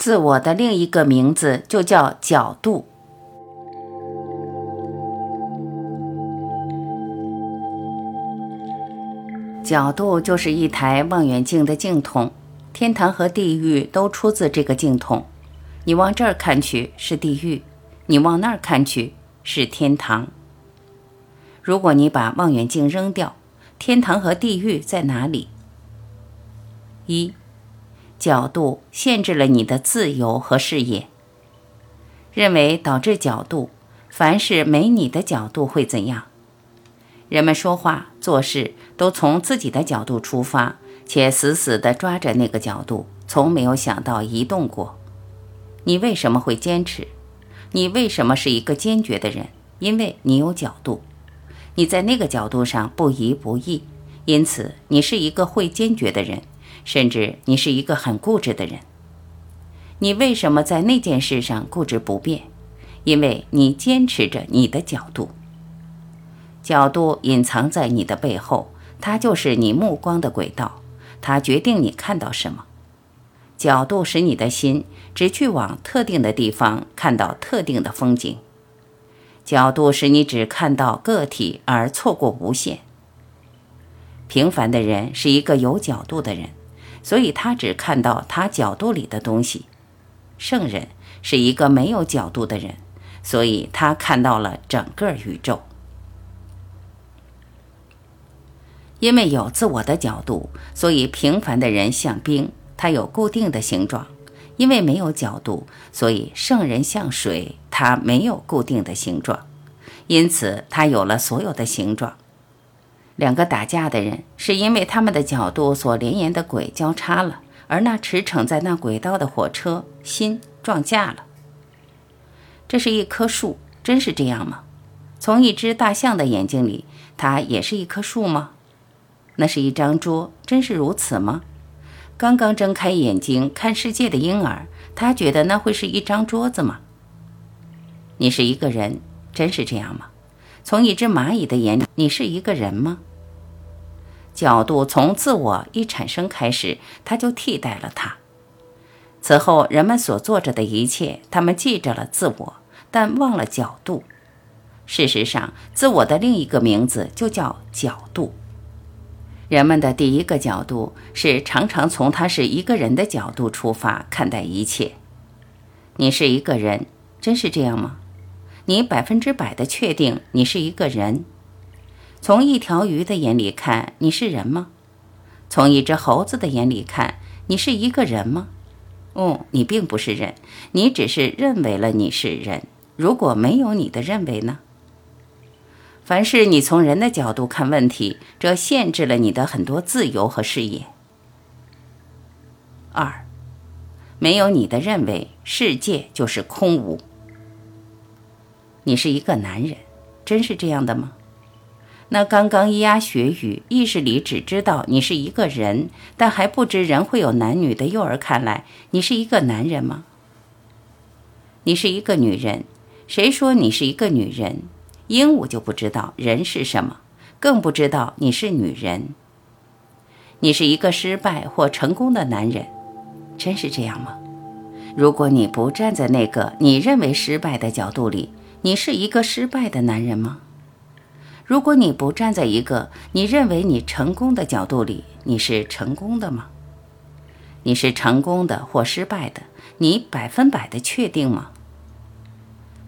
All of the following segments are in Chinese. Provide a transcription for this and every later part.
自我的另一个名字就叫角度。角度就是一台望远镜的镜筒，天堂和地狱都出自这个镜筒。你往这儿看去是地狱，你往那儿看去是天堂。如果你把望远镜扔掉，天堂和地狱在哪里？一，角度限制了你的自由和视野。认为导致角度，凡是没你的角度会怎样？人们说话做事都从自己的角度出发，且死死地抓着那个角度，从没有想到移动过。你为什么会坚持？你为什么是一个坚决的人？因为你有角度，你在那个角度上不移不易，因此你是一个会坚决的人，甚至你是一个很固执的人。你为什么在那件事上固执不变？因为你坚持着你的角度。角度隐藏在你的背后，它就是你目光的轨道，它决定你看到什么。角度使你的心只去往特定的地方，看到特定的风景。角度使你只看到个体，而错过无限。平凡的人是一个有角度的人，所以他只看到他角度里的东西。圣人是一个没有角度的人，所以他看到了整个宇宙。因为有自我的角度，所以平凡的人像冰，它有固定的形状；因为没有角度，所以圣人像水，它没有固定的形状，因此它有了所有的形状。两个打架的人是因为他们的角度所连延的轨交叉了，而那驰骋在那轨道的火车心撞架了。这是一棵树，真是这样吗？从一只大象的眼睛里，它也是一棵树吗？那是一张桌，真是如此吗？刚刚睁开眼睛看世界的婴儿，他觉得那会是一张桌子吗？你是一个人，真是这样吗？从一只蚂蚁的眼里，你是一个人吗？角度从自我一产生开始，他就替代了它。此后，人们所做着的一切，他们记着了自我，但忘了角度。事实上，自我的另一个名字就叫角度。人们的第一个角度是常常从他是一个人的角度出发看待一切。你是一个人，真是这样吗？你百分之百的确定你是一个人？从一条鱼的眼里看，你是人吗？从一只猴子的眼里看，你是一个人吗？哦，你并不是人，你只是认为了你是人。如果没有你的认为呢？凡是你从人的角度看问题，这限制了你的很多自由和视野。二，没有你的认为，世界就是空无。你是一个男人，真是这样的吗？那刚刚咿呀学语，意识里只知道你是一个人，但还不知人会有男女的幼儿看来，你是一个男人吗？你是一个女人，谁说你是一个女人？鹦鹉就不知道人是什么，更不知道你是女人。你是一个失败或成功的男人，真是这样吗？如果你不站在那个你认为失败的角度里，你是一个失败的男人吗？如果你不站在一个你认为你成功的角度里，你是成功的吗？你是成功的或失败的？你百分百的确定吗？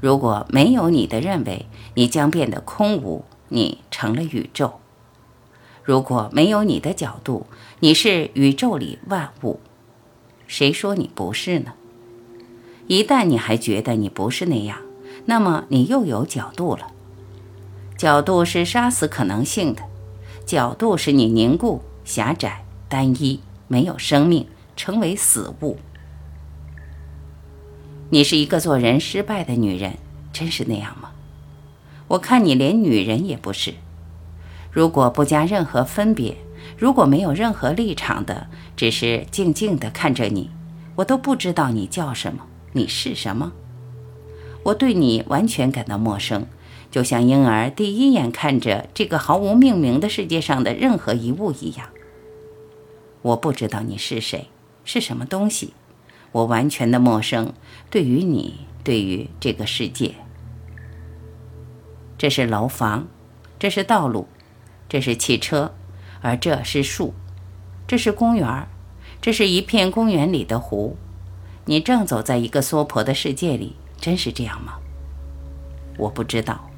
如果没有你的认为，你将变得空无，你成了宇宙。如果没有你的角度，你是宇宙里万物。谁说你不是呢？一旦你还觉得你不是那样，那么你又有角度了。角度是杀死可能性的，角度使你凝固、狭窄、单一，没有生命，成为死物。你是一个做人失败的女人，真是那样吗？我看你连女人也不是。如果不加任何分别，如果没有任何立场的，只是静静地看着你，我都不知道你叫什么，你是什么。我对你完全感到陌生，就像婴儿第一眼看着这个毫无命名的世界上的任何一物一样。我不知道你是谁，是什么东西。我完全的陌生，对于你，对于这个世界。这是楼房，这是道路，这是汽车，而这是树，这是公园，这是一片公园里的湖。你正走在一个娑婆的世界里，真是这样吗？我不知道。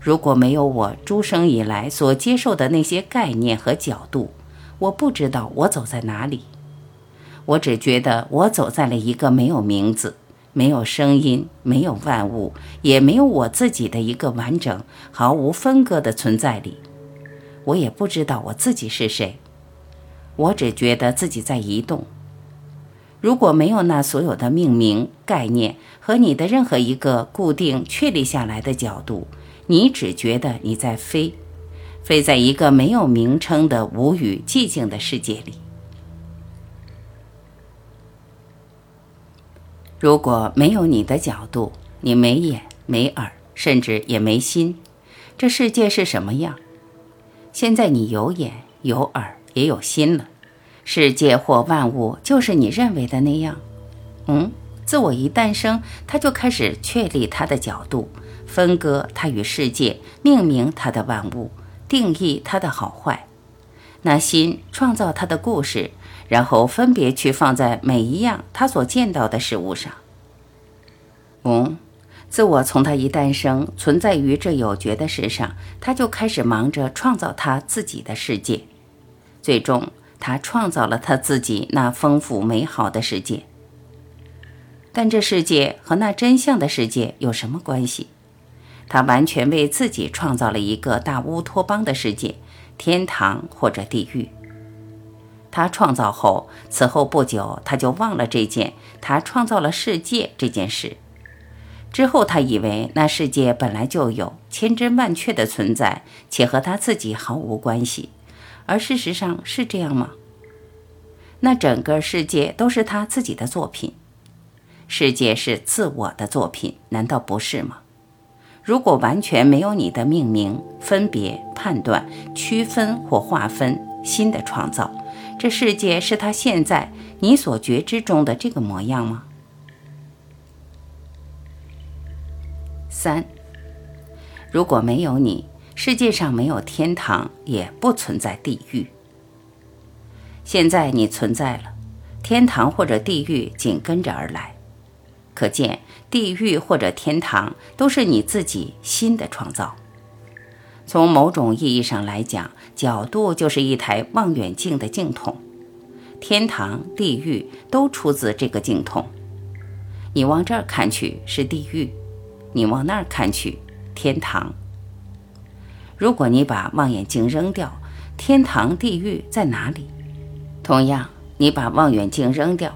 如果没有我诸生以来所接受的那些概念和角度，我不知道我走在哪里。我只觉得我走在了一个没有名字。没有声音，没有万物，也没有我自己的一个完整、毫无分割的存在里。我也不知道我自己是谁，我只觉得自己在移动。如果没有那所有的命名概念和你的任何一个固定确立下来的角度，你只觉得你在飞，飞在一个没有名称的无语寂静的世界里。如果没有你的角度，你没眼没耳，甚至也没心，这世界是什么样？现在你有眼有耳也有心了，世界或万物就是你认为的那样。嗯，自我一诞生，它就开始确立它的角度，分割它与世界，命名它的万物，定义它的好坏。那心创造它的故事。然后分别去放在每一样他所见到的事物上。嗯，自我从他一诞生，存在于这有觉的世上，他就开始忙着创造他自己的世界。最终，他创造了他自己那丰富美好的世界。但这世界和那真相的世界有什么关系？他完全为自己创造了一个大乌托邦的世界，天堂或者地狱。他创造后，此后不久，他就忘了这件他创造了世界这件事。之后，他以为那世界本来就有千真万确的存在，且和他自己毫无关系。而事实上是这样吗？那整个世界都是他自己的作品，世界是自我的作品，难道不是吗？如果完全没有你的命名、分别、判断、区分或划分新的创造。这世界是他现在你所觉知中的这个模样吗？三，如果没有你，世界上没有天堂，也不存在地狱。现在你存在了，天堂或者地狱紧跟着而来。可见，地狱或者天堂都是你自己新的创造。从某种意义上来讲，角度就是一台望远镜的镜筒，天堂、地狱都出自这个镜筒。你往这儿看去是地狱，你往那儿看去天堂。如果你把望远镜扔掉，天堂、地狱在哪里？同样，你把望远镜扔掉，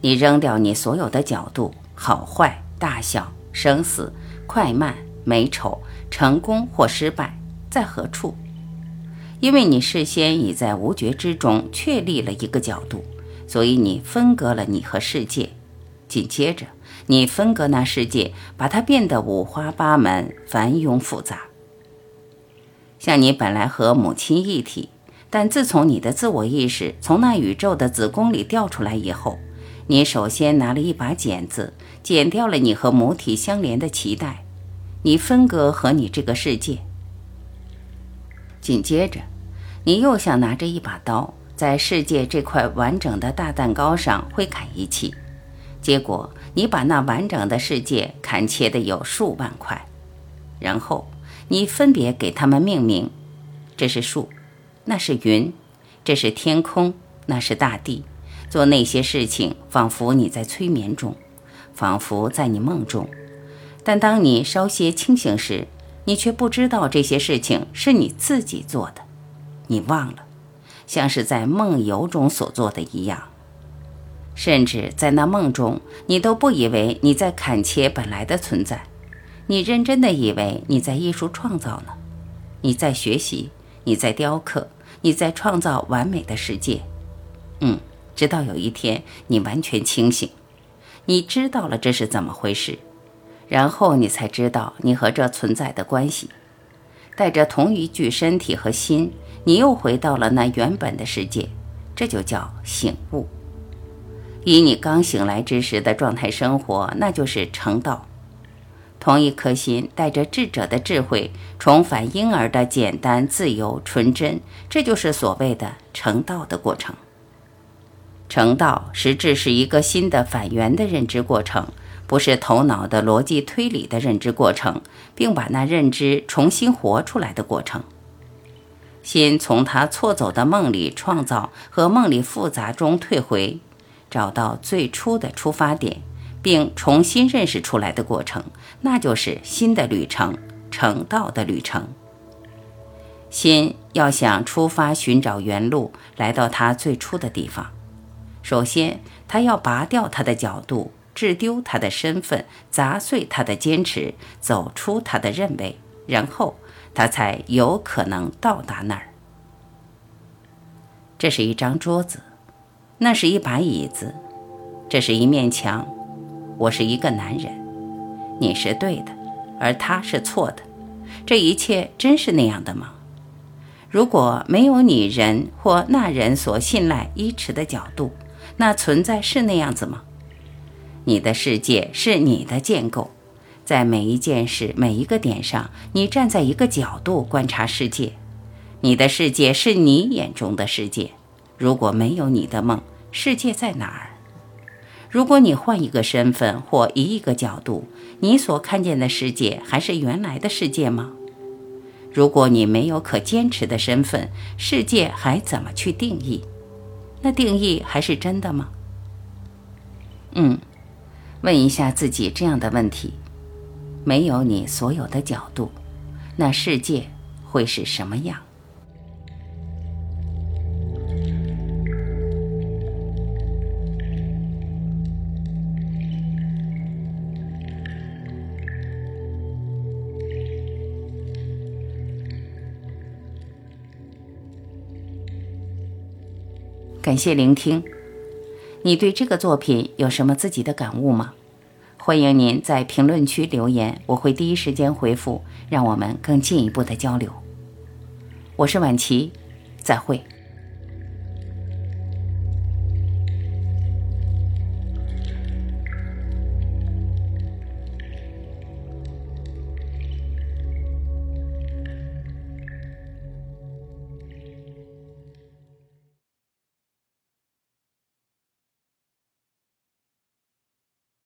你扔掉你所有的角度，好坏、大小、生死、快慢、美丑、成功或失败。在何处？因为你事先已在无觉之中确立了一个角度，所以你分割了你和世界。紧接着，你分割那世界，把它变得五花八门、繁庸复杂。像你本来和母亲一体，但自从你的自我意识从那宇宙的子宫里掉出来以后，你首先拿了一把剪子，剪掉了你和母体相连的脐带，你分割和你这个世界。紧接着，你又想拿着一把刀，在世界这块完整的大蛋糕上挥砍一气，结果你把那完整的世界砍切的有数万块，然后你分别给它们命名：这是树，那是云，这是天空，那是大地。做那些事情，仿佛你在催眠中，仿佛在你梦中，但当你稍些清醒时。你却不知道这些事情是你自己做的，你忘了，像是在梦游中所做的一样。甚至在那梦中，你都不以为你在砍切本来的存在，你认真的以为你在艺术创造呢，你在学习，你在雕刻，你在创造完美的世界。嗯，直到有一天你完全清醒，你知道了这是怎么回事。然后你才知道你和这存在的关系，带着同一具身体和心，你又回到了那原本的世界，这就叫醒悟。以你刚醒来之时的状态生活，那就是成道。同一颗心带着智者的智慧，重返婴儿的简单、自由、纯真，这就是所谓的成道的过程。成道实质是一个新的反圆的认知过程，不是头脑的逻辑推理的认知过程，并把那认知重新活出来的过程。心从他错走的梦里创造和梦里复杂中退回。找到最初的出发点，并重新认识出来的过程，那就是新的旅程，成道的旅程。心要想出发寻找原路，来到它最初的地方，首先，他要拔掉他的角度，掷丢他的身份，砸碎他的坚持，走出他的认为，然后他才有可能到达那儿。这是一张桌子。那是一把椅子，这是一面墙。我是一个男人，你是对的，而他是错的。这一切真是那样的吗？如果没有你人或那人所信赖依持的角度，那存在是那样子吗？你的世界是你的建构，在每一件事、每一个点上，你站在一个角度观察世界。你的世界是你眼中的世界。如果没有你的梦，世界在哪儿？如果你换一个身份或一一个角度，你所看见的世界还是原来的世界吗？如果你没有可坚持的身份，世界还怎么去定义？那定义还是真的吗？嗯，问一下自己这样的问题：没有你所有的角度，那世界会是什么样？感谢聆听，你对这个作品有什么自己的感悟吗？欢迎您在评论区留言，我会第一时间回复，让我们更进一步的交流。我是晚琪，再会。